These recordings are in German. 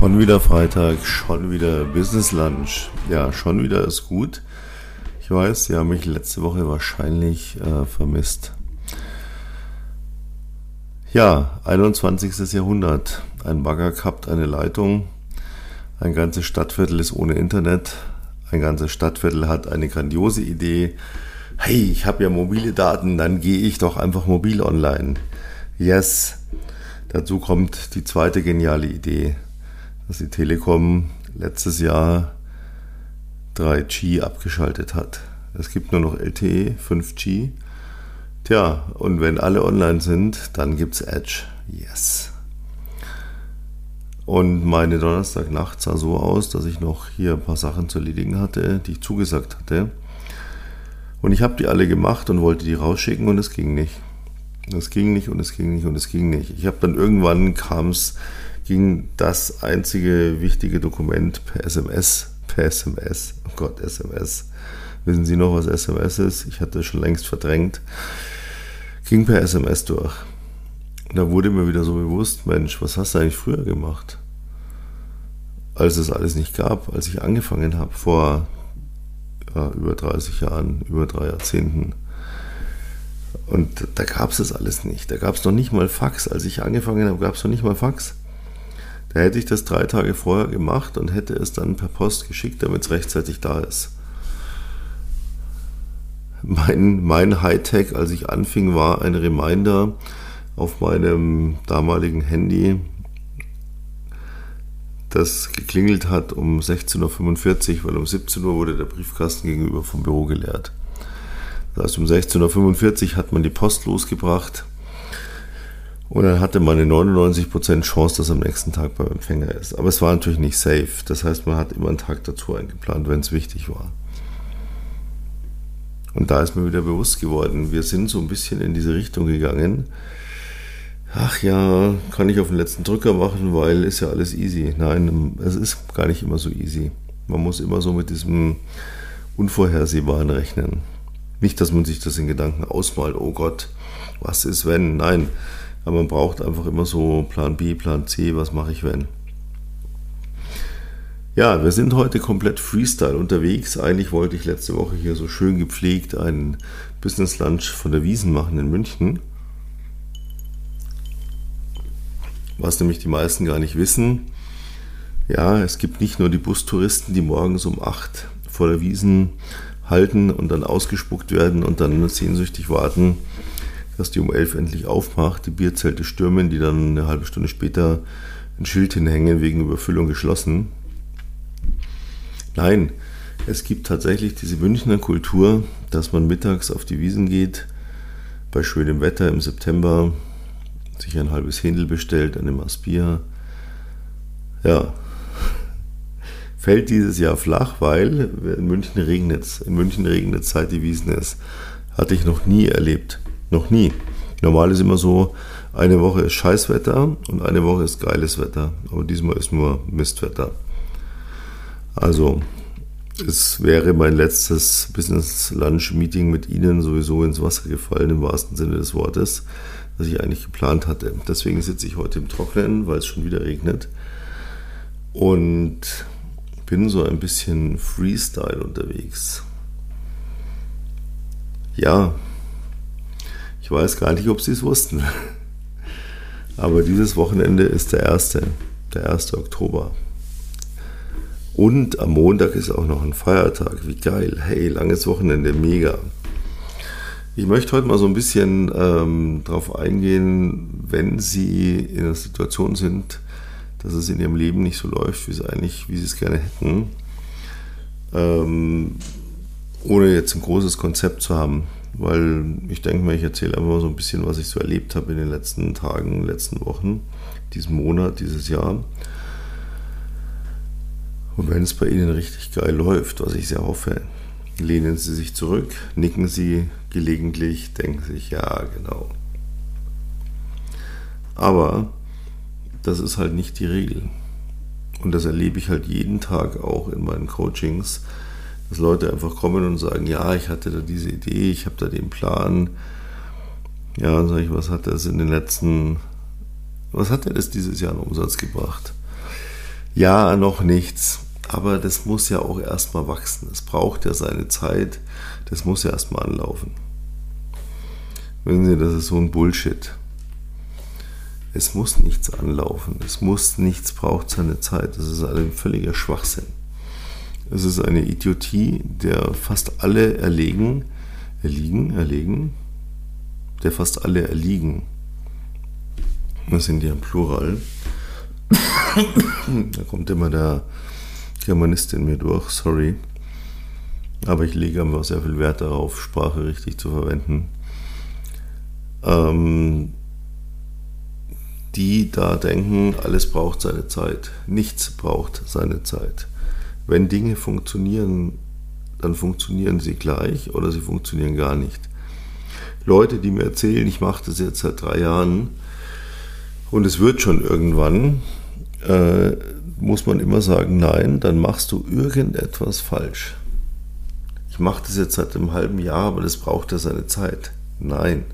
Schon wieder Freitag, schon wieder Business Lunch. Ja, schon wieder ist gut. Ich weiß, Sie haben mich letzte Woche wahrscheinlich äh, vermisst. Ja, 21. Jahrhundert. Ein Bagger kappt eine Leitung. Ein ganzes Stadtviertel ist ohne Internet. Ein ganzes Stadtviertel hat eine grandiose Idee. Hey, ich habe ja mobile Daten, dann gehe ich doch einfach mobil online. Yes. Dazu kommt die zweite geniale Idee dass die Telekom letztes Jahr 3G abgeschaltet hat. Es gibt nur noch LTE, 5G. Tja, und wenn alle online sind, dann gibt es Edge. Yes. Und meine Donnerstagnacht sah so aus, dass ich noch hier ein paar Sachen zu erledigen hatte, die ich zugesagt hatte. Und ich habe die alle gemacht und wollte die rausschicken und es ging nicht. Es ging nicht und es ging nicht und es ging nicht. Ich habe dann irgendwann kam es ging das einzige wichtige Dokument per SMS, per SMS, oh Gott, SMS. Wissen Sie noch, was SMS ist? Ich hatte es schon längst verdrängt. Ging per SMS durch. Und da wurde mir wieder so bewusst, Mensch, was hast du eigentlich früher gemacht? Als es alles nicht gab, als ich angefangen habe, vor ja, über 30 Jahren, über drei Jahrzehnten. Und da gab es das alles nicht. Da gab es noch nicht mal Fax. Als ich angefangen habe, gab es noch nicht mal Fax. Da hätte ich das drei Tage vorher gemacht und hätte es dann per Post geschickt, damit es rechtzeitig da ist. Mein, mein Hightech, als ich anfing, war ein Reminder auf meinem damaligen Handy, das geklingelt hat um 16.45 Uhr, weil um 17 Uhr wurde der Briefkasten gegenüber vom Büro geleert. Das heißt, um 16.45 Uhr hat man die Post losgebracht und dann hatte man eine 99% Chance, dass am nächsten Tag beim Empfänger ist. Aber es war natürlich nicht safe. Das heißt, man hat immer einen Tag dazu eingeplant, wenn es wichtig war. Und da ist mir wieder bewusst geworden, wir sind so ein bisschen in diese Richtung gegangen. Ach ja, kann ich auf den letzten Drücker machen, weil ist ja alles easy. Nein, es ist gar nicht immer so easy. Man muss immer so mit diesem Unvorhersehbaren rechnen. Nicht, dass man sich das in Gedanken ausmalt, oh Gott, was ist wenn? Nein, aber man braucht einfach immer so Plan B, Plan C, was mache ich wenn. Ja, wir sind heute komplett Freestyle unterwegs. Eigentlich wollte ich letzte Woche hier so schön gepflegt einen Business Lunch von der Wiesen machen in München. Was nämlich die meisten gar nicht wissen. Ja, es gibt nicht nur die Bustouristen, die morgens um 8 vor der Wiesen halten und dann ausgespuckt werden und dann sehnsüchtig warten, dass die um elf endlich aufmacht, die Bierzelte stürmen, die dann eine halbe Stunde später ein Schild hinhängen wegen Überfüllung geschlossen. Nein, es gibt tatsächlich diese Münchner Kultur, dass man mittags auf die Wiesen geht, bei schönem Wetter im September, sich ein halbes Händel bestellt, eine Maß Bier. Ja, fällt dieses Jahr flach, weil in München regnet es. In München regnet es, seit die Wiesen ist. Hatte ich noch nie erlebt. Noch nie. Normal ist immer so, eine Woche ist Scheißwetter und eine Woche ist geiles Wetter. Aber diesmal ist nur Mistwetter. Also, es wäre mein letztes Business Lunch Meeting mit Ihnen sowieso ins Wasser gefallen, im wahrsten Sinne des Wortes, das ich eigentlich geplant hatte. Deswegen sitze ich heute im Trocknen, weil es schon wieder regnet. Und bin so ein bisschen Freestyle unterwegs. Ja, ich weiß gar nicht, ob Sie es wussten. Aber dieses Wochenende ist der 1. Der 1. Oktober. Und am Montag ist auch noch ein Feiertag. Wie geil. Hey, langes Wochenende, mega. Ich möchte heute mal so ein bisschen ähm, darauf eingehen, wenn Sie in einer Situation sind, dass es in Ihrem Leben nicht so läuft, wie Sie eigentlich, wie Sie es gerne hätten, ähm, ohne jetzt ein großes Konzept zu haben weil ich denke mal, ich erzähle einfach mal so ein bisschen, was ich so erlebt habe in den letzten Tagen, letzten Wochen, diesen Monat, dieses Jahr. Und wenn es bei Ihnen richtig geil läuft, was ich sehr hoffe, lehnen Sie sich zurück, nicken Sie gelegentlich, denken sich, ja, genau. Aber das ist halt nicht die Regel. Und das erlebe ich halt jeden Tag auch in meinen Coachings, dass Leute einfach kommen und sagen, ja, ich hatte da diese Idee, ich habe da den Plan. Ja, und sage ich, was hat das in den letzten, was hat er das dieses Jahr in Umsatz gebracht? Ja, noch nichts. Aber das muss ja auch erstmal wachsen. Es braucht ja seine Zeit. Das muss ja erstmal anlaufen. Wissen Sie, das ist so ein Bullshit. Es muss nichts anlaufen. Es muss nichts, braucht seine Zeit. Das ist ein völliger Schwachsinn. Es ist eine Idiotie, der fast alle erlegen, erliegen, erlegen, der fast alle erliegen. Das sind ja im Plural. da kommt immer der Germanist in mir durch, sorry. Aber ich lege einfach sehr viel Wert darauf, Sprache richtig zu verwenden. Ähm, die da denken, alles braucht seine Zeit. Nichts braucht seine Zeit. Wenn Dinge funktionieren, dann funktionieren sie gleich oder sie funktionieren gar nicht. Leute, die mir erzählen, ich mache das jetzt seit drei Jahren und es wird schon irgendwann, äh, muss man immer sagen, nein, dann machst du irgendetwas falsch. Ich mache das jetzt seit einem halben Jahr, aber das braucht ja seine Zeit. Nein.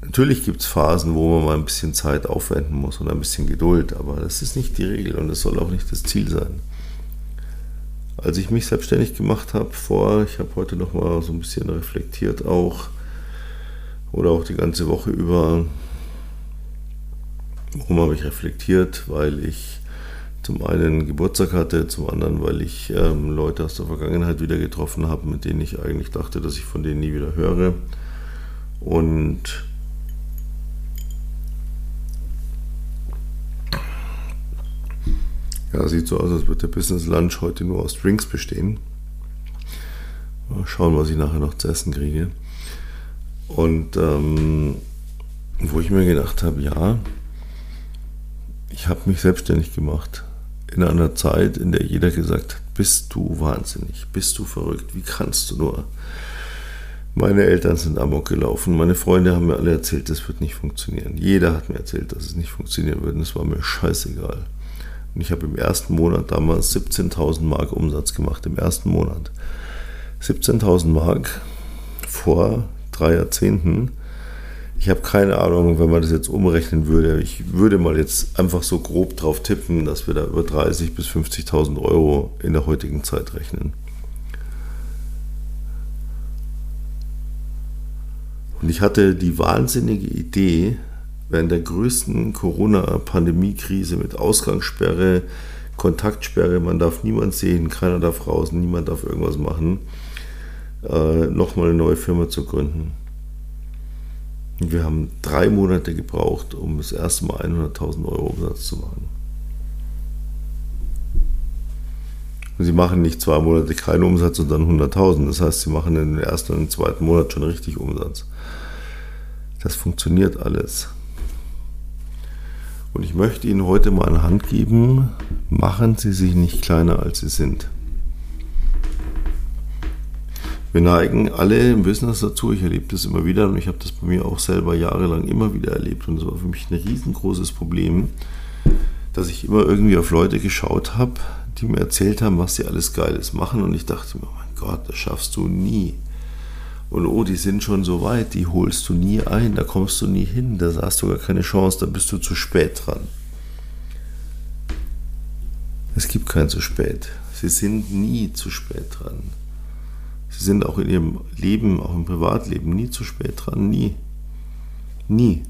Natürlich gibt es Phasen, wo man mal ein bisschen Zeit aufwenden muss und ein bisschen Geduld, aber das ist nicht die Regel und das soll auch nicht das Ziel sein. Als ich mich selbstständig gemacht habe, vor, ich habe heute noch mal so ein bisschen reflektiert auch, oder auch die ganze Woche über, warum habe ich reflektiert? Weil ich zum einen Geburtstag hatte, zum anderen, weil ich ähm, Leute aus der Vergangenheit wieder getroffen habe, mit denen ich eigentlich dachte, dass ich von denen nie wieder höre. Und Ja, sieht so aus, als würde der Business Lunch heute nur aus Drinks bestehen. Mal schauen, was ich nachher noch zu essen kriege. Und ähm, wo ich mir gedacht habe, ja, ich habe mich selbstständig gemacht. In einer Zeit, in der jeder gesagt hat, bist du wahnsinnig, bist du verrückt, wie kannst du nur? Meine Eltern sind amok gelaufen, meine Freunde haben mir alle erzählt, das wird nicht funktionieren. Jeder hat mir erzählt, dass es nicht funktionieren würde, und es war mir scheißegal. Und ich habe im ersten Monat damals 17.000 Mark Umsatz gemacht, im ersten Monat. 17.000 Mark vor drei Jahrzehnten. Ich habe keine Ahnung, wenn man das jetzt umrechnen würde. Ich würde mal jetzt einfach so grob drauf tippen, dass wir da über 30.000 bis 50.000 Euro in der heutigen Zeit rechnen. Und ich hatte die wahnsinnige Idee, während der größten Corona-Pandemie-Krise mit Ausgangssperre, Kontaktsperre, man darf niemand sehen, keiner darf raus, niemand darf irgendwas machen, äh, nochmal eine neue Firma zu gründen. Wir haben drei Monate gebraucht, um das erste Mal 100.000 Euro Umsatz zu machen. Sie machen nicht zwei Monate keinen Umsatz und dann 100.000. Das heißt, sie machen in den ersten und zweiten Monat schon richtig Umsatz. Das funktioniert alles. Und ich möchte Ihnen heute mal eine Hand geben, machen Sie sich nicht kleiner, als Sie sind. Wir neigen alle im Business dazu, ich erlebe das immer wieder und ich habe das bei mir auch selber jahrelang immer wieder erlebt und es war für mich ein riesengroßes Problem, dass ich immer irgendwie auf Leute geschaut habe, die mir erzählt haben, was sie alles Geiles machen und ich dachte mir, oh mein Gott, das schaffst du nie. Und oh, die sind schon so weit, die holst du nie ein, da kommst du nie hin, da hast du gar keine Chance, da bist du zu spät dran. Es gibt kein zu spät. Sie sind nie zu spät dran. Sie sind auch in ihrem Leben, auch im Privatleben, nie zu spät dran. Nie. Nie.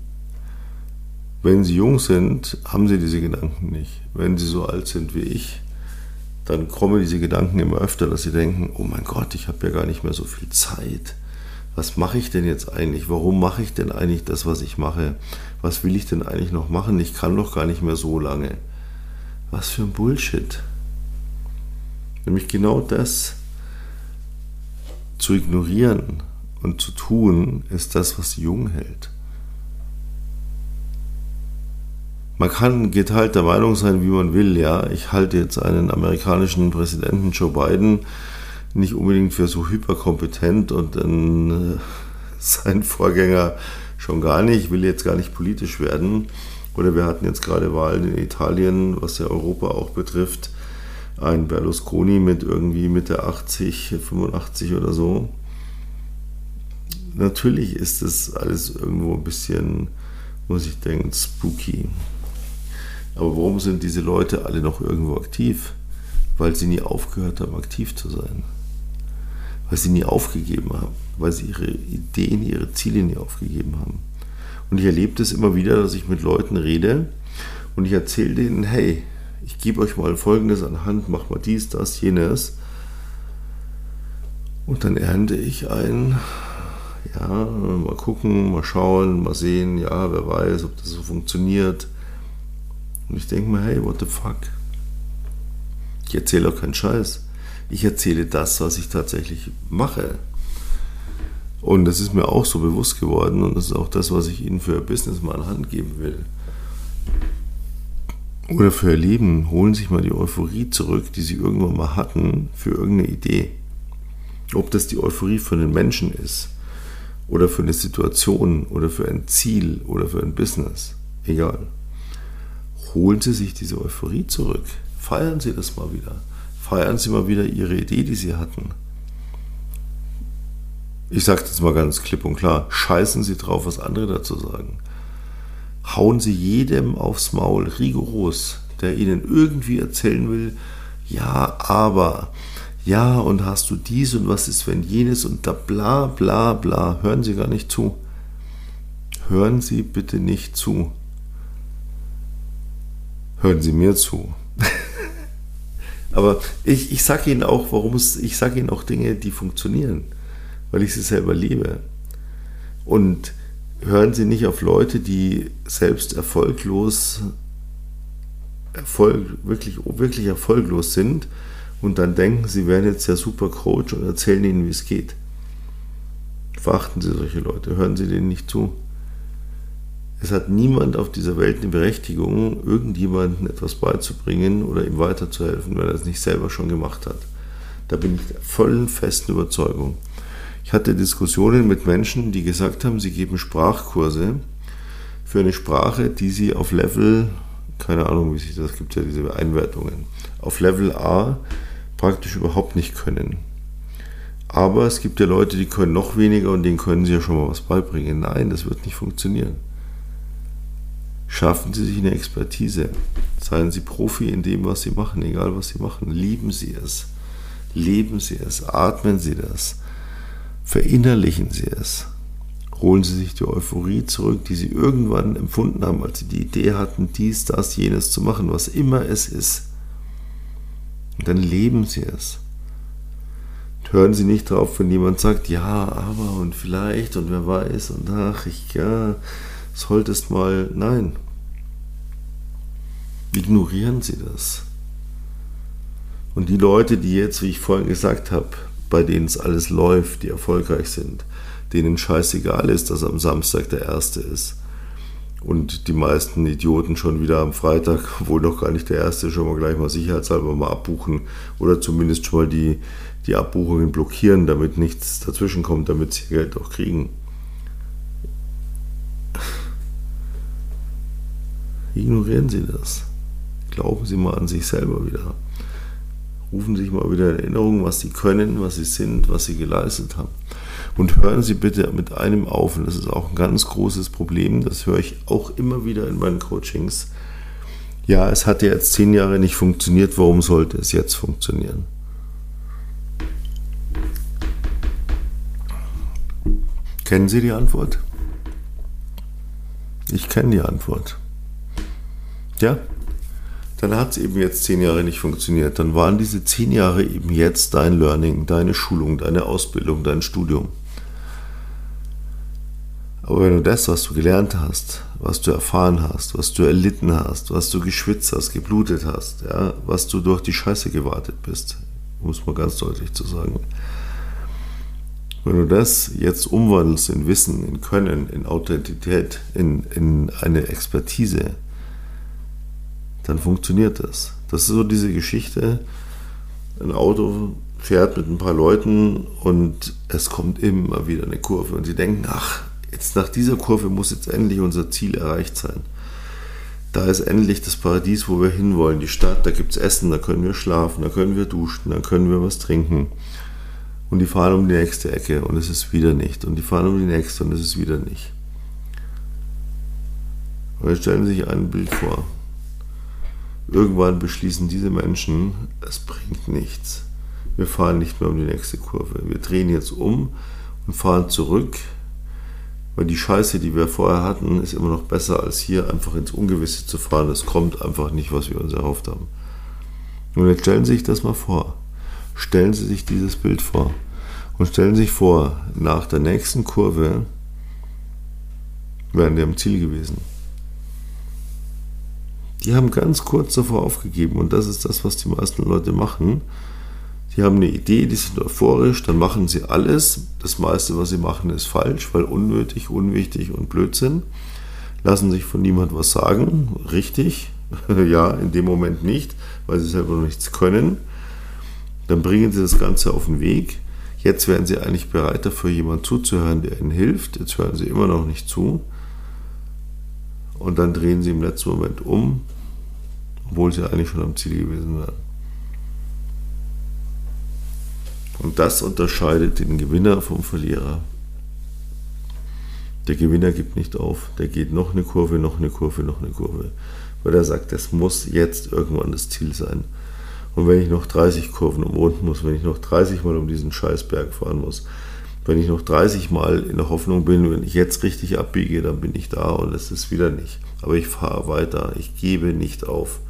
Wenn sie jung sind, haben sie diese Gedanken nicht. Wenn sie so alt sind wie ich, dann kommen diese Gedanken immer öfter, dass sie denken, oh mein Gott, ich habe ja gar nicht mehr so viel Zeit was mache ich denn jetzt eigentlich? Warum mache ich denn eigentlich das, was ich mache? Was will ich denn eigentlich noch machen? Ich kann doch gar nicht mehr so lange. Was für ein Bullshit. Nämlich genau das zu ignorieren und zu tun, ist das, was jung hält. Man kann geteilter Meinung sein, wie man will. Ja, ich halte jetzt einen amerikanischen Präsidenten Joe Biden nicht unbedingt für so hyperkompetent und äh, sein Vorgänger schon gar nicht, ich will jetzt gar nicht politisch werden. Oder wir hatten jetzt gerade Wahlen in Italien, was ja Europa auch betrifft. Ein Berlusconi mit irgendwie Mitte 80, 85 oder so. Natürlich ist das alles irgendwo ein bisschen, muss ich denken, spooky. Aber warum sind diese Leute alle noch irgendwo aktiv? Weil sie nie aufgehört haben, aktiv zu sein. Weil sie nie aufgegeben haben. Weil sie ihre Ideen, ihre Ziele nie aufgegeben haben. Und ich erlebe das immer wieder, dass ich mit Leuten rede und ich erzähle denen, hey, ich gebe euch mal Folgendes an Hand, mach mal dies, das, jenes. Und dann ernte ich ein, ja, mal gucken, mal schauen, mal sehen, ja, wer weiß, ob das so funktioniert. Und ich denke mir, hey, what the fuck? Ich erzähle auch keinen Scheiß. Ich erzähle das, was ich tatsächlich mache. Und das ist mir auch so bewusst geworden und das ist auch das, was ich Ihnen für Ihr Business mal an Hand geben will. Oder für Ihr Leben, holen Sie sich mal die Euphorie zurück, die Sie irgendwann mal hatten für irgendeine Idee. Ob das die Euphorie für einen Menschen ist oder für eine Situation oder für ein Ziel oder für ein Business, egal. Holen Sie sich diese Euphorie zurück. Feiern Sie das mal wieder. Feiern Sie mal wieder Ihre Idee, die Sie hatten. Ich sage das mal ganz klipp und klar. Scheißen Sie drauf, was andere dazu sagen. Hauen Sie jedem aufs Maul, rigoros, der Ihnen irgendwie erzählen will, ja, aber ja, und hast du dies und was ist, wenn jenes und da bla bla bla. Hören Sie gar nicht zu. Hören Sie bitte nicht zu. Hören Sie mir zu. Aber ich, ich sage Ihnen auch, warum es, ich sage Ihnen auch Dinge, die funktionieren, weil ich sie selber liebe. Und hören Sie nicht auf Leute, die selbst erfolglos, Erfolg, wirklich, wirklich erfolglos sind und dann denken, sie wären jetzt der super Coach und erzählen ihnen, wie es geht. Verachten Sie solche Leute, hören Sie denen nicht zu. Es hat niemand auf dieser Welt eine Berechtigung, irgendjemandem etwas beizubringen oder ihm weiterzuhelfen, weil er es nicht selber schon gemacht hat. Da bin ich der vollen festen Überzeugung. Ich hatte Diskussionen mit Menschen, die gesagt haben, sie geben Sprachkurse für eine Sprache, die sie auf Level, keine Ahnung, wie sich das gibt, ja diese Einwertungen, auf Level A praktisch überhaupt nicht können. Aber es gibt ja Leute, die können noch weniger und denen können sie ja schon mal was beibringen. Nein, das wird nicht funktionieren. Schaffen Sie sich eine Expertise. Seien Sie Profi in dem, was Sie machen, egal was Sie machen. Lieben Sie es. Leben Sie es. Atmen Sie das. Verinnerlichen Sie es. Holen Sie sich die Euphorie zurück, die Sie irgendwann empfunden haben, als Sie die Idee hatten, dies, das, jenes zu machen, was immer es ist. Und dann leben Sie es. Hören Sie nicht drauf, wenn jemand sagt, ja, aber und vielleicht und wer weiß und ach, ich, ja, solltest mal, nein. Ignorieren Sie das. Und die Leute, die jetzt, wie ich vorhin gesagt habe, bei denen es alles läuft, die erfolgreich sind, denen scheißegal ist, dass am Samstag der erste ist, und die meisten Idioten schon wieder am Freitag, wohl noch gar nicht der erste, schon mal gleich mal sicherheitshalber mal abbuchen oder zumindest schon mal die, die Abbuchungen blockieren, damit nichts dazwischen kommt, damit sie Geld auch kriegen. Ignorieren Sie das. Glauben Sie mal an sich selber wieder. Rufen Sie sich mal wieder in Erinnerung, was Sie können, was Sie sind, was Sie geleistet haben. Und hören Sie bitte mit einem auf, und das ist auch ein ganz großes Problem, das höre ich auch immer wieder in meinen Coachings. Ja, es hat ja jetzt zehn Jahre nicht funktioniert, warum sollte es jetzt funktionieren? Kennen Sie die Antwort? Ich kenne die Antwort. Ja, dann hat es eben jetzt zehn Jahre nicht funktioniert. Dann waren diese zehn Jahre eben jetzt dein Learning, deine Schulung, deine Ausbildung, dein Studium. Aber wenn du das, was du gelernt hast, was du erfahren hast, was du erlitten hast, was du geschwitzt hast, geblutet hast, ja, was du durch die Scheiße gewartet bist, muss man ganz deutlich zu sagen. Wenn du das jetzt umwandelst in Wissen, in Können, in Authentität, in, in eine Expertise, dann funktioniert das. Das ist so diese Geschichte, ein Auto fährt mit ein paar Leuten und es kommt immer wieder eine Kurve und sie denken, ach, jetzt nach dieser Kurve muss jetzt endlich unser Ziel erreicht sein. Da ist endlich das Paradies, wo wir hinwollen, die Stadt, da gibt es Essen, da können wir schlafen, da können wir duschen, da können wir was trinken. Und die fahren um die nächste Ecke und es ist wieder nicht. Und die fahren um die nächste und es ist wieder nicht. Und jetzt stellen Sie sich ein Bild vor. Irgendwann beschließen diese Menschen, es bringt nichts. Wir fahren nicht mehr um die nächste Kurve. Wir drehen jetzt um und fahren zurück, weil die Scheiße, die wir vorher hatten, ist immer noch besser, als hier einfach ins Ungewisse zu fahren. Es kommt einfach nicht, was wir uns erhofft haben. Und jetzt stellen Sie sich das mal vor. Stellen Sie sich dieses Bild vor. Und stellen Sie sich vor, nach der nächsten Kurve wären die am Ziel gewesen. Die haben ganz kurz davor aufgegeben und das ist das, was die meisten Leute machen. Die haben eine Idee, die sind euphorisch, dann machen sie alles. Das meiste, was sie machen, ist falsch, weil unnötig, unwichtig und Blödsinn. Lassen sich von niemand was sagen. Richtig, ja, in dem Moment nicht, weil sie selber noch nichts können. Dann bringen sie das Ganze auf den Weg. Jetzt wären sie eigentlich bereit dafür, jemand zuzuhören, der ihnen hilft. Jetzt hören sie immer noch nicht zu. Und dann drehen sie im letzten Moment um, obwohl sie eigentlich schon am Ziel gewesen wären. Und das unterscheidet den Gewinner vom Verlierer. Der Gewinner gibt nicht auf. Der geht noch eine Kurve, noch eine Kurve, noch eine Kurve. Weil er sagt, das muss jetzt irgendwann das Ziel sein. Und wenn ich noch 30 Kurven umrunden muss, wenn ich noch 30 Mal um diesen Scheißberg fahren muss, wenn ich noch 30 Mal in der Hoffnung bin, wenn ich jetzt richtig abbiege, dann bin ich da und es ist wieder nicht. Aber ich fahre weiter, ich gebe nicht auf.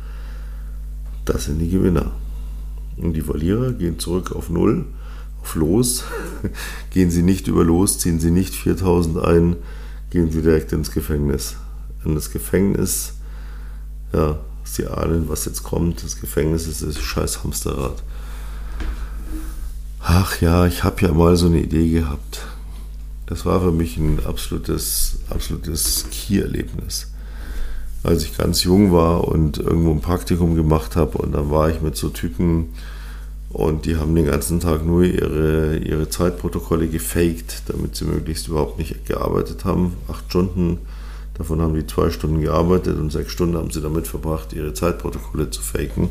Das sind die Gewinner. Und die Verlierer gehen zurück auf Null auf Los. gehen Sie nicht über Los, ziehen Sie nicht 4000 ein, gehen Sie direkt ins Gefängnis. In das Gefängnis, ja, Sie ahnen, was jetzt kommt. Das Gefängnis ist das scheiß Hamsterrad. Ach ja, ich habe ja mal so eine Idee gehabt. Das war für mich ein absolutes, absolutes Key-Erlebnis. Als ich ganz jung war und irgendwo ein Praktikum gemacht habe und dann war ich mit so Typen, und die haben den ganzen Tag nur ihre, ihre Zeitprotokolle gefaked, damit sie möglichst überhaupt nicht gearbeitet haben. Acht Stunden, davon haben die zwei Stunden gearbeitet und sechs Stunden haben sie damit verbracht, ihre Zeitprotokolle zu faken.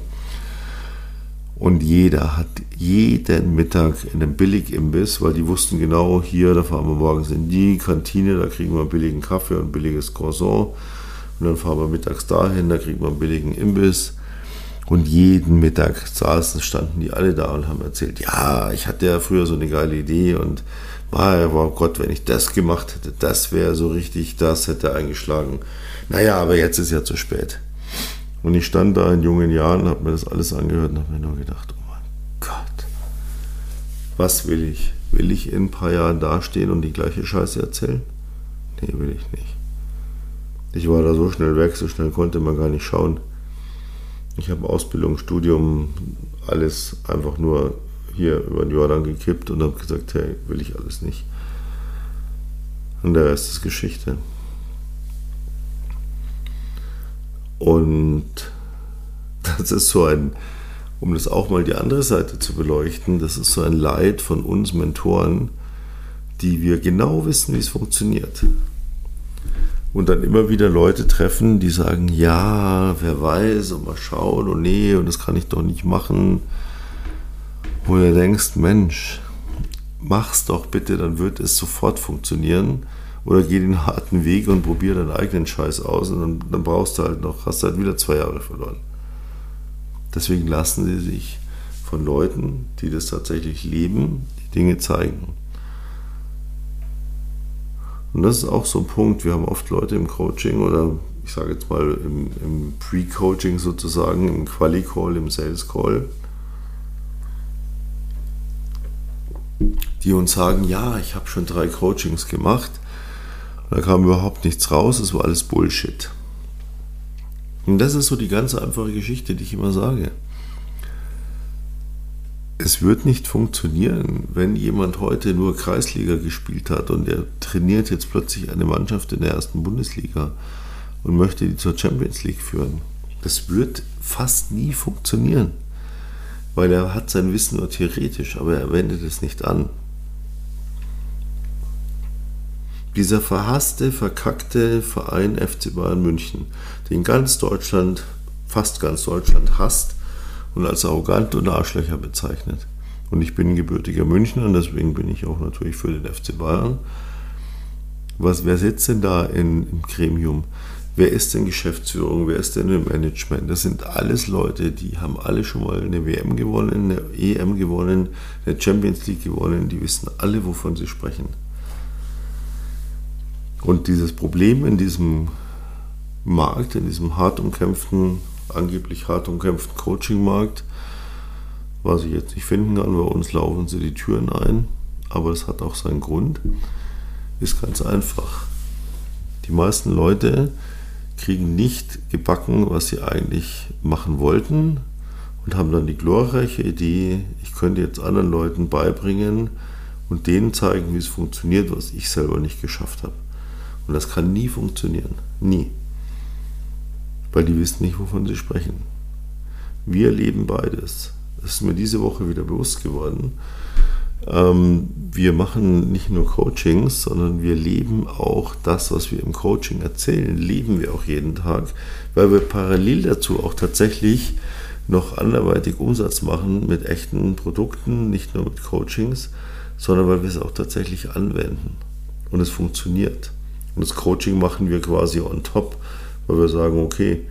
Und jeder hat jeden Mittag in einem Billigimbiss, weil die wussten genau, hier, da fahren wir morgens in die Kantine, da kriegen wir billigen Kaffee und billiges Croissant. Und dann fahren wir mittags dahin, da kriegen wir einen billigen Imbiss. Und jeden Mittag saßen, standen die alle da und haben erzählt, ja, ich hatte ja früher so eine geile Idee und war, oh Gott, wenn ich das gemacht hätte, das wäre so richtig, das hätte eingeschlagen. Naja, aber jetzt ist ja zu spät. Und ich stand da in jungen Jahren, habe mir das alles angehört und habe mir nur gedacht, oh mein Gott, was will ich? Will ich in ein paar Jahren dastehen und die gleiche Scheiße erzählen? Nee, will ich nicht. Ich war da so schnell weg, so schnell konnte man gar nicht schauen. Ich habe Ausbildung, Studium, alles einfach nur hier über den Jordan gekippt und habe gesagt, hey, will ich alles nicht. Und der Rest ist Geschichte. Und das ist so ein, um das auch mal die andere Seite zu beleuchten, das ist so ein Leid von uns Mentoren, die wir genau wissen, wie es funktioniert und dann immer wieder Leute treffen, die sagen, ja, wer weiß und mal schauen und nee, und das kann ich doch nicht machen. Wo du denkst, Mensch, mach's doch bitte, dann wird es sofort funktionieren. Oder geh den harten Weg und probier deinen eigenen Scheiß aus und dann, dann brauchst du halt noch, hast du halt wieder zwei Jahre verloren. Deswegen lassen sie sich von Leuten, die das tatsächlich leben, die Dinge zeigen. Und das ist auch so ein Punkt. Wir haben oft Leute im Coaching oder ich sage jetzt mal im, im Pre-Coaching sozusagen, im Quali-Call, im Sales-Call, die uns sagen, ja, ich habe schon drei Coachings gemacht. Da kam überhaupt nichts raus, es war alles Bullshit. Und das ist so die ganz einfache Geschichte, die ich immer sage es wird nicht funktionieren, wenn jemand heute nur Kreisliga gespielt hat und er trainiert jetzt plötzlich eine Mannschaft in der ersten Bundesliga und möchte die zur Champions League führen. Das wird fast nie funktionieren, weil er hat sein Wissen nur theoretisch, aber er wendet es nicht an. Dieser verhasste, verkackte Verein FC Bayern München, den ganz Deutschland, fast ganz Deutschland hasst, und als arrogant und Arschlöcher bezeichnet. Und ich bin gebürtiger Münchner deswegen bin ich auch natürlich für den FC Bayern. Was, wer sitzt denn da in, im Gremium? Wer ist denn Geschäftsführung? Wer ist denn im Management? Das sind alles Leute, die haben alle schon mal eine WM gewonnen, eine EM gewonnen, eine Champions League gewonnen. Die wissen alle, wovon sie sprechen. Und dieses Problem in diesem Markt, in diesem hart umkämpften, angeblich hart umkämpften Coaching-Markt, was ich jetzt nicht finden kann, bei uns laufen sie die Türen ein, aber es hat auch seinen Grund, ist ganz einfach. Die meisten Leute kriegen nicht gebacken, was sie eigentlich machen wollten und haben dann die glorreiche Idee, ich könnte jetzt anderen Leuten beibringen und denen zeigen, wie es funktioniert, was ich selber nicht geschafft habe. Und das kann nie funktionieren. Nie. Weil die wissen nicht, wovon sie sprechen. Wir leben beides. Das ist mir diese Woche wieder bewusst geworden. Ähm, wir machen nicht nur Coachings, sondern wir leben auch das, was wir im Coaching erzählen, leben wir auch jeden Tag, weil wir parallel dazu auch tatsächlich noch anderweitig Umsatz machen mit echten Produkten, nicht nur mit Coachings, sondern weil wir es auch tatsächlich anwenden und es funktioniert. Und das Coaching machen wir quasi on top, weil wir sagen, okay,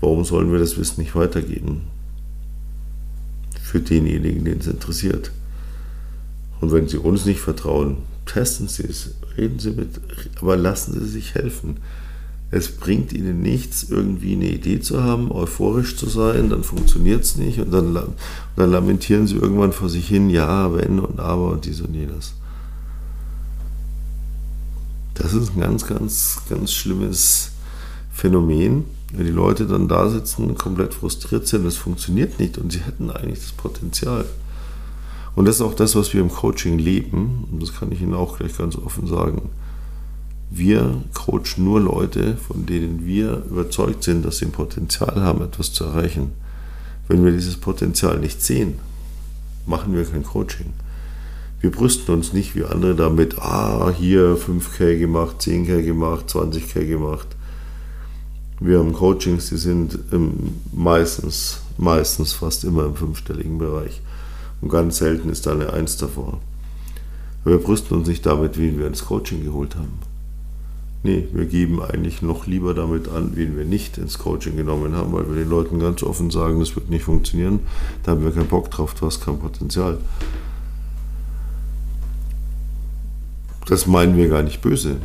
warum sollen wir das Wissen nicht weitergeben? Für denjenigen, den es interessiert. Und wenn Sie uns nicht vertrauen, testen Sie es, reden Sie mit, aber lassen Sie sich helfen. Es bringt Ihnen nichts, irgendwie eine Idee zu haben, euphorisch zu sein, dann funktioniert es nicht und dann, dann lamentieren Sie irgendwann vor sich hin, ja, wenn und aber und dies und jenes. Das ist ein ganz, ganz, ganz schlimmes Phänomen, wenn die Leute dann da sitzen, komplett frustriert sind, es funktioniert nicht und sie hätten eigentlich das Potenzial. Und das ist auch das, was wir im Coaching leben. Und das kann ich Ihnen auch gleich ganz offen sagen. Wir coachen nur Leute, von denen wir überzeugt sind, dass sie ein Potenzial haben, etwas zu erreichen. Wenn wir dieses Potenzial nicht sehen, machen wir kein Coaching. Wir brüsten uns nicht wie andere damit, ah, hier 5K gemacht, 10K gemacht, 20K gemacht. Wir haben Coachings, die sind meistens, meistens fast immer im fünfstelligen Bereich. Und ganz selten ist da eine Eins davor. wir brüsten uns nicht damit, wen wir ins Coaching geholt haben. Nee, wir geben eigentlich noch lieber damit an, wen wir nicht ins Coaching genommen haben, weil wir den Leuten ganz offen sagen, das wird nicht funktionieren. Da haben wir keinen Bock drauf, du hast kein Potenzial. Das meinen wir gar nicht böse.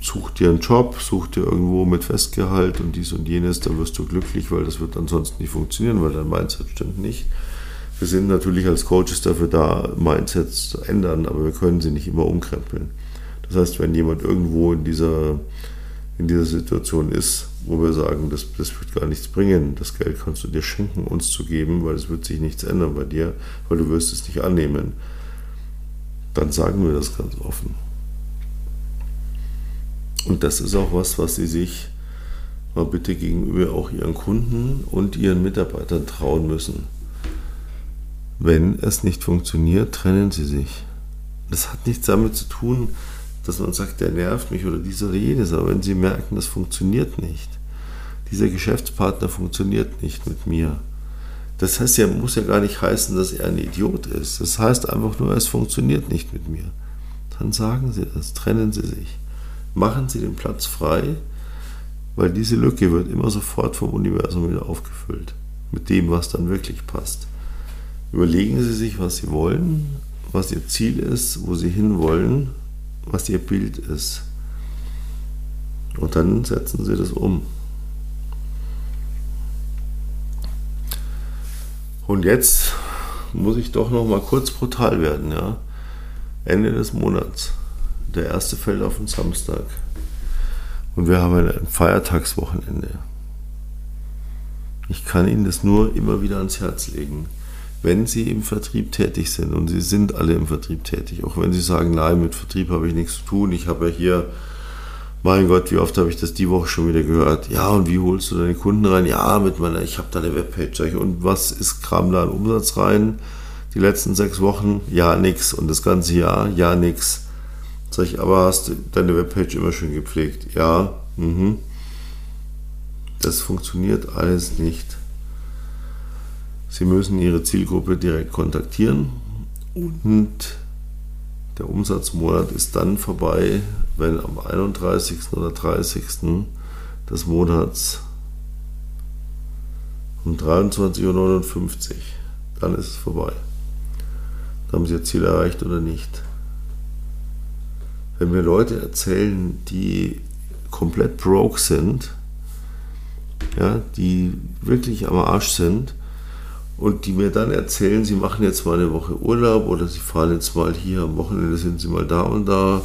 Such dir einen Job, such dir irgendwo mit Festgehalt und dies und jenes, da wirst du glücklich, weil das wird ansonsten nicht funktionieren, weil dein Mindset stimmt nicht. Wir sind natürlich als Coaches dafür da, Mindsets zu ändern, aber wir können sie nicht immer umkrempeln. Das heißt, wenn jemand irgendwo in dieser, in dieser Situation ist, wo wir sagen, das, das wird gar nichts bringen, das Geld kannst du dir schenken, uns zu geben, weil es wird sich nichts ändern bei dir, weil du wirst es nicht annehmen, dann sagen wir das ganz offen. Und das ist auch was, was sie sich mal bitte gegenüber auch ihren Kunden und ihren Mitarbeitern trauen müssen wenn es nicht funktioniert, trennen sie sich. Das hat nichts damit zu tun, dass man sagt, der nervt mich oder dies oder jenes, aber wenn sie merken, das funktioniert nicht, dieser Geschäftspartner funktioniert nicht mit mir, das heißt ja, muss ja gar nicht heißen, dass er ein Idiot ist. Das heißt einfach nur, es funktioniert nicht mit mir. Dann sagen Sie das, trennen Sie sich. Machen Sie den Platz frei, weil diese Lücke wird immer sofort vom Universum wieder aufgefüllt. Mit dem, was dann wirklich passt. Überlegen Sie sich, was Sie wollen, was Ihr Ziel ist, wo Sie hinwollen, was Ihr Bild ist. Und dann setzen Sie das um. Und jetzt muss ich doch noch mal kurz brutal werden, ja. Ende des Monats. Der erste fällt auf den Samstag. Und wir haben ein Feiertagswochenende. Ich kann Ihnen das nur immer wieder ans Herz legen wenn Sie im Vertrieb tätig sind und Sie sind alle im Vertrieb tätig, auch wenn Sie sagen, nein, mit Vertrieb habe ich nichts zu tun, ich habe ja hier, mein Gott, wie oft habe ich das die Woche schon wieder gehört? Ja, und wie holst du deine Kunden rein? Ja, mit meiner, ich habe da eine Webpage. Und was ist Kram da an Umsatz rein? Die letzten sechs Wochen? Ja, nix. Und das ganze Jahr? Ja, nix. Sag ich, aber hast du deine Webpage immer schön gepflegt? Ja, mhm. Das funktioniert alles nicht. Sie müssen Ihre Zielgruppe direkt kontaktieren und der Umsatzmonat ist dann vorbei, wenn am 31. oder 30. des Monats um 23.59 Uhr. Dann ist es vorbei. Haben sie ihr Ziel erreicht oder nicht? Wenn mir Leute erzählen, die komplett broke sind, ja, die wirklich am Arsch sind und die mir dann erzählen, sie machen jetzt mal eine Woche Urlaub oder sie fahren jetzt mal hier am Wochenende, sind sie mal da und da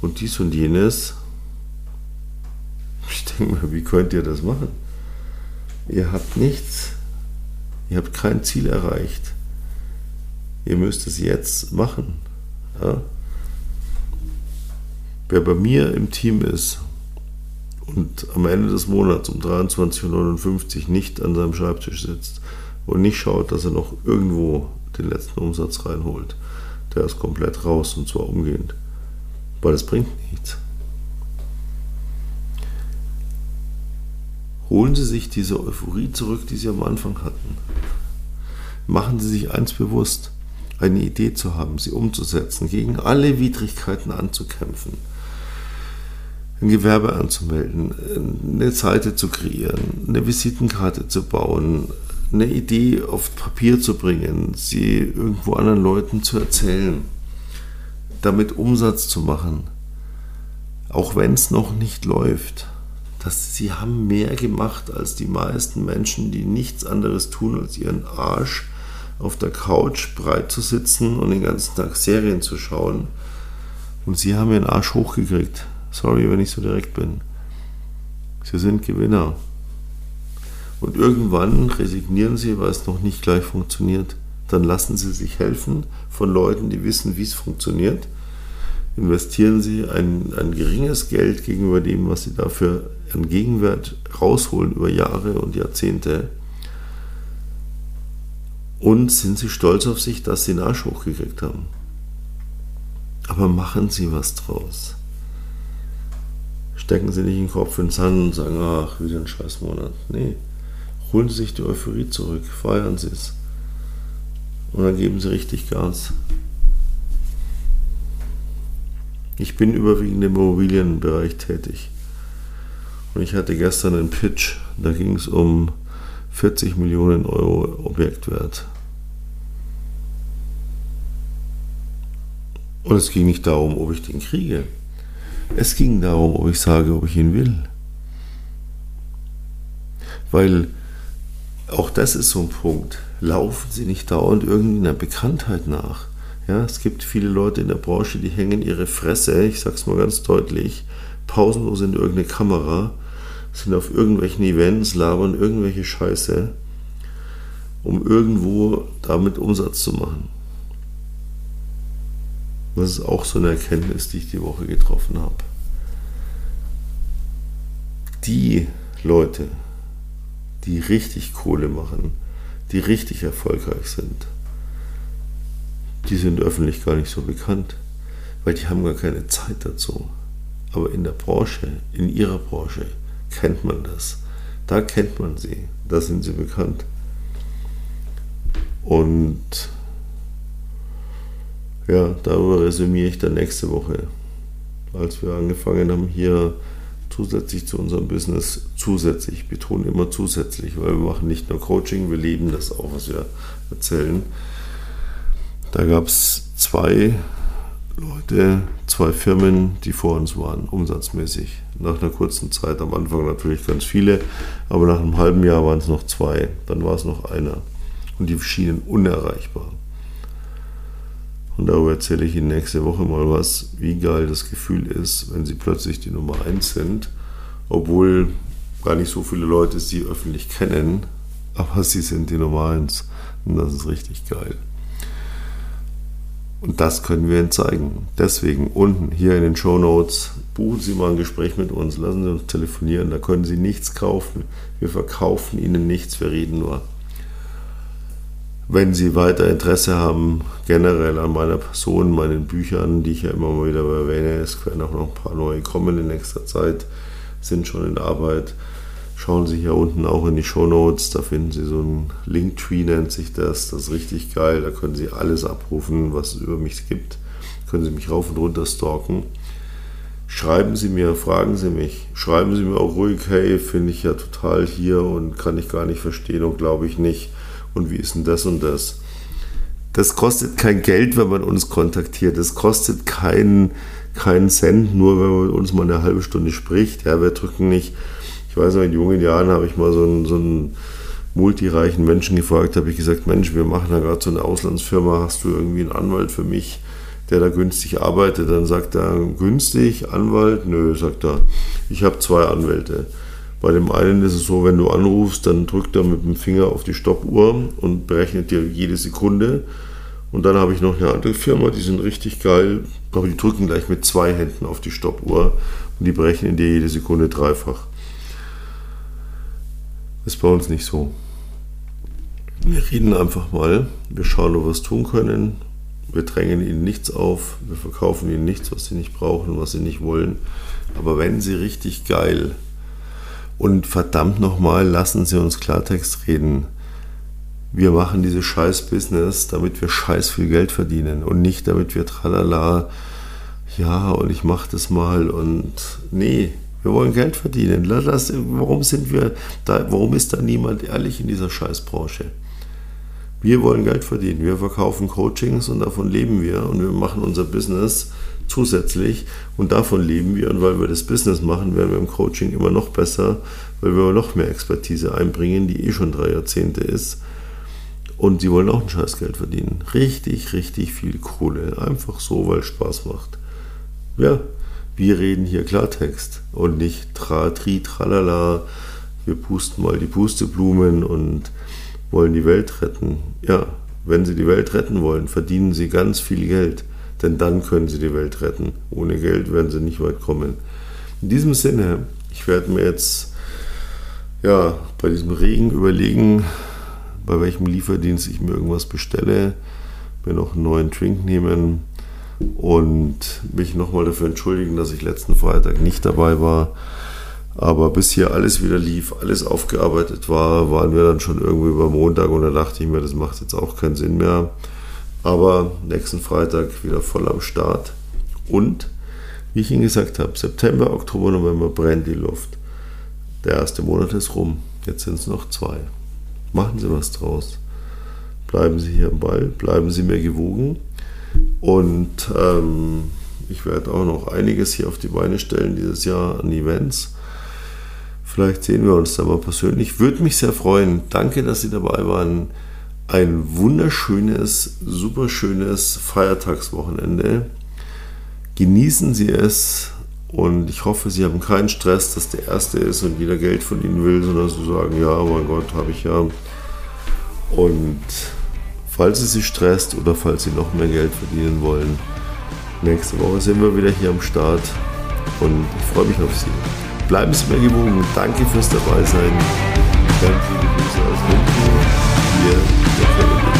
und dies und jenes. Ich denke mir, wie könnt ihr das machen? Ihr habt nichts. Ihr habt kein Ziel erreicht. Ihr müsst es jetzt machen. Ja? Wer bei mir im Team ist und am Ende des Monats um 23.59 Uhr nicht an seinem Schreibtisch sitzt und nicht schaut, dass er noch irgendwo den letzten Umsatz reinholt, der ist komplett raus und zwar umgehend. Weil es bringt nichts. Holen Sie sich diese Euphorie zurück, die Sie am Anfang hatten. Machen Sie sich eins bewusst, eine Idee zu haben, sie umzusetzen, gegen alle Widrigkeiten anzukämpfen ein Gewerbe anzumelden, eine Seite zu kreieren, eine Visitenkarte zu bauen, eine Idee auf Papier zu bringen, sie irgendwo anderen Leuten zu erzählen, damit Umsatz zu machen, auch wenn es noch nicht läuft. dass sie haben mehr gemacht als die meisten Menschen, die nichts anderes tun, als ihren Arsch auf der Couch breit zu sitzen und den ganzen Tag Serien zu schauen. Und sie haben ihren Arsch hochgekriegt. Sorry, wenn ich so direkt bin. Sie sind Gewinner. Und irgendwann resignieren sie, weil es noch nicht gleich funktioniert. Dann lassen sie sich helfen von Leuten, die wissen, wie es funktioniert. Investieren sie ein, ein geringes Geld gegenüber dem, was sie dafür an Gegenwert rausholen über Jahre und Jahrzehnte. Und sind sie stolz auf sich, dass sie einen Arsch hochgekriegt haben. Aber machen sie was draus stecken sie nicht den Kopf ins Sand und sagen, ach, wieder ein Scheißmonat. Nee, holen sie sich die Euphorie zurück, feiern sie es. Und dann geben sie richtig Gas. Ich bin überwiegend im Immobilienbereich tätig. Und ich hatte gestern einen Pitch, da ging es um 40 Millionen Euro Objektwert. Und es ging nicht darum, ob ich den kriege. Es ging darum, ob ich sage, ob ich ihn will. Weil auch das ist so ein Punkt. Laufen Sie nicht dauernd irgendeiner Bekanntheit nach. Ja, es gibt viele Leute in der Branche, die hängen ihre Fresse, ich sag's mal ganz deutlich, pausenlos in irgendeine Kamera, sind auf irgendwelchen Events, labern irgendwelche Scheiße, um irgendwo damit Umsatz zu machen. Das ist auch so eine Erkenntnis, die ich die Woche getroffen habe. Die Leute, die richtig Kohle machen, die richtig erfolgreich sind, die sind öffentlich gar nicht so bekannt, weil die haben gar keine Zeit dazu. Aber in der Branche, in ihrer Branche, kennt man das. Da kennt man sie, da sind sie bekannt. Und ja, darüber resümiere ich dann nächste Woche. Als wir angefangen haben, hier zusätzlich zu unserem Business, zusätzlich, ich betone immer zusätzlich, weil wir machen nicht nur Coaching, wir leben das auch, was wir erzählen. Da gab es zwei Leute, zwei Firmen, die vor uns waren, umsatzmäßig. Nach einer kurzen Zeit, am Anfang natürlich ganz viele, aber nach einem halben Jahr waren es noch zwei, dann war es noch einer. Und die schienen unerreichbar. Und darüber erzähle ich Ihnen nächste Woche mal was, wie geil das Gefühl ist, wenn Sie plötzlich die Nummer 1 sind, obwohl gar nicht so viele Leute Sie öffentlich kennen, aber Sie sind die Nummer 1. Und das ist richtig geil. Und das können wir Ihnen zeigen. Deswegen unten hier in den Show Notes buchen Sie mal ein Gespräch mit uns, lassen Sie uns telefonieren. Da können Sie nichts kaufen. Wir verkaufen Ihnen nichts, wir reden nur. Wenn Sie weiter Interesse haben, generell an meiner Person, meinen Büchern, die ich ja immer mal wieder erwähne, es werden auch noch ein paar neue kommen in nächster Zeit, sind schon in Arbeit. Schauen Sie hier unten auch in die Show Notes, da finden Sie so ein Linktree, nennt sich das. Das ist richtig geil. Da können Sie alles abrufen, was es über mich gibt. Können Sie mich rauf und runter stalken. schreiben Sie mir, fragen Sie mich. Schreiben Sie mir auch ruhig, hey, finde ich ja total hier und kann ich gar nicht verstehen und glaube ich nicht. Und wie ist denn das und das? Das kostet kein Geld, wenn man uns kontaktiert. Das kostet keinen keinen Cent, nur wenn man mit uns mal eine halbe Stunde spricht. Ja, wir drücken nicht. Ich weiß noch, in jungen Jahren habe ich mal so einen, so einen multireichen Menschen gefragt, habe ich gesagt, Mensch, wir machen da gerade so eine Auslandsfirma, hast du irgendwie einen Anwalt für mich, der da günstig arbeitet? Dann sagt er, günstig, Anwalt? Nö, sagt er, ich habe zwei Anwälte. Bei dem einen ist es so, wenn du anrufst, dann drückt er mit dem Finger auf die Stoppuhr und berechnet dir jede Sekunde. Und dann habe ich noch eine andere Firma, die sind richtig geil, aber die drücken gleich mit zwei Händen auf die Stoppuhr und die berechnen dir jede Sekunde dreifach. Ist bei uns nicht so. Wir reden einfach mal, wir schauen, ob wir was tun können. Wir drängen ihnen nichts auf, wir verkaufen ihnen nichts, was sie nicht brauchen, was sie nicht wollen. Aber wenn sie richtig geil und verdammt nochmal, lassen sie uns Klartext reden wir machen dieses scheiß Business, damit wir scheiß viel Geld verdienen und nicht damit wir tralala, ja, und ich mach das mal und nee, wir wollen Geld verdienen. Das, warum sind wir da, warum ist da niemand ehrlich in dieser Scheißbranche? Wir wollen Geld verdienen. Wir verkaufen Coachings und davon leben wir und wir machen unser Business zusätzlich und davon leben wir und weil wir das Business machen, werden wir im Coaching immer noch besser, weil wir noch mehr Expertise einbringen, die eh schon drei Jahrzehnte ist und sie wollen auch ein Scheißgeld verdienen. Richtig, richtig viel Kohle. Einfach so, weil es Spaß macht. Ja, wir reden hier Klartext und nicht tra, tri, tralala. Wir pusten mal die Pusteblumen und wollen die Welt retten. Ja, wenn sie die Welt retten wollen, verdienen sie ganz viel Geld. Denn dann können sie die Welt retten. Ohne Geld werden sie nicht weit kommen. In diesem Sinne, ich werde mir jetzt ja, bei diesem Regen überlegen, bei welchem Lieferdienst ich mir irgendwas bestelle, mir noch einen neuen Drink nehmen und mich nochmal dafür entschuldigen, dass ich letzten Freitag nicht dabei war. Aber bis hier alles wieder lief, alles aufgearbeitet war, waren wir dann schon irgendwie über Montag und da dachte ich mir, das macht jetzt auch keinen Sinn mehr. Aber nächsten Freitag wieder voll am Start. Und, wie ich Ihnen gesagt habe, September, Oktober, November brennt die Luft. Der erste Monat ist rum, jetzt sind es noch zwei. Machen Sie was draus. Bleiben Sie hier am Ball, bleiben Sie mir gewogen. Und ähm, ich werde auch noch einiges hier auf die Beine stellen dieses Jahr an Events. Vielleicht sehen wir uns da mal persönlich. Würde mich sehr freuen. Danke, dass Sie dabei waren. Ein wunderschönes, super schönes Feiertagswochenende. Genießen Sie es und ich hoffe, Sie haben keinen Stress, dass der Erste ist und jeder Geld von Ihnen will, sondern Sie sagen, ja, mein Gott, habe ich ja. Und falls es Sie stresst oder falls Sie noch mehr Geld verdienen wollen, nächste Woche sind wir wieder hier am Start und ich freue mich auf Sie. Bleiben Sie mir gewogen. Danke fürs Dabeisein. Ganz liebe Grüße aus München. Thank you.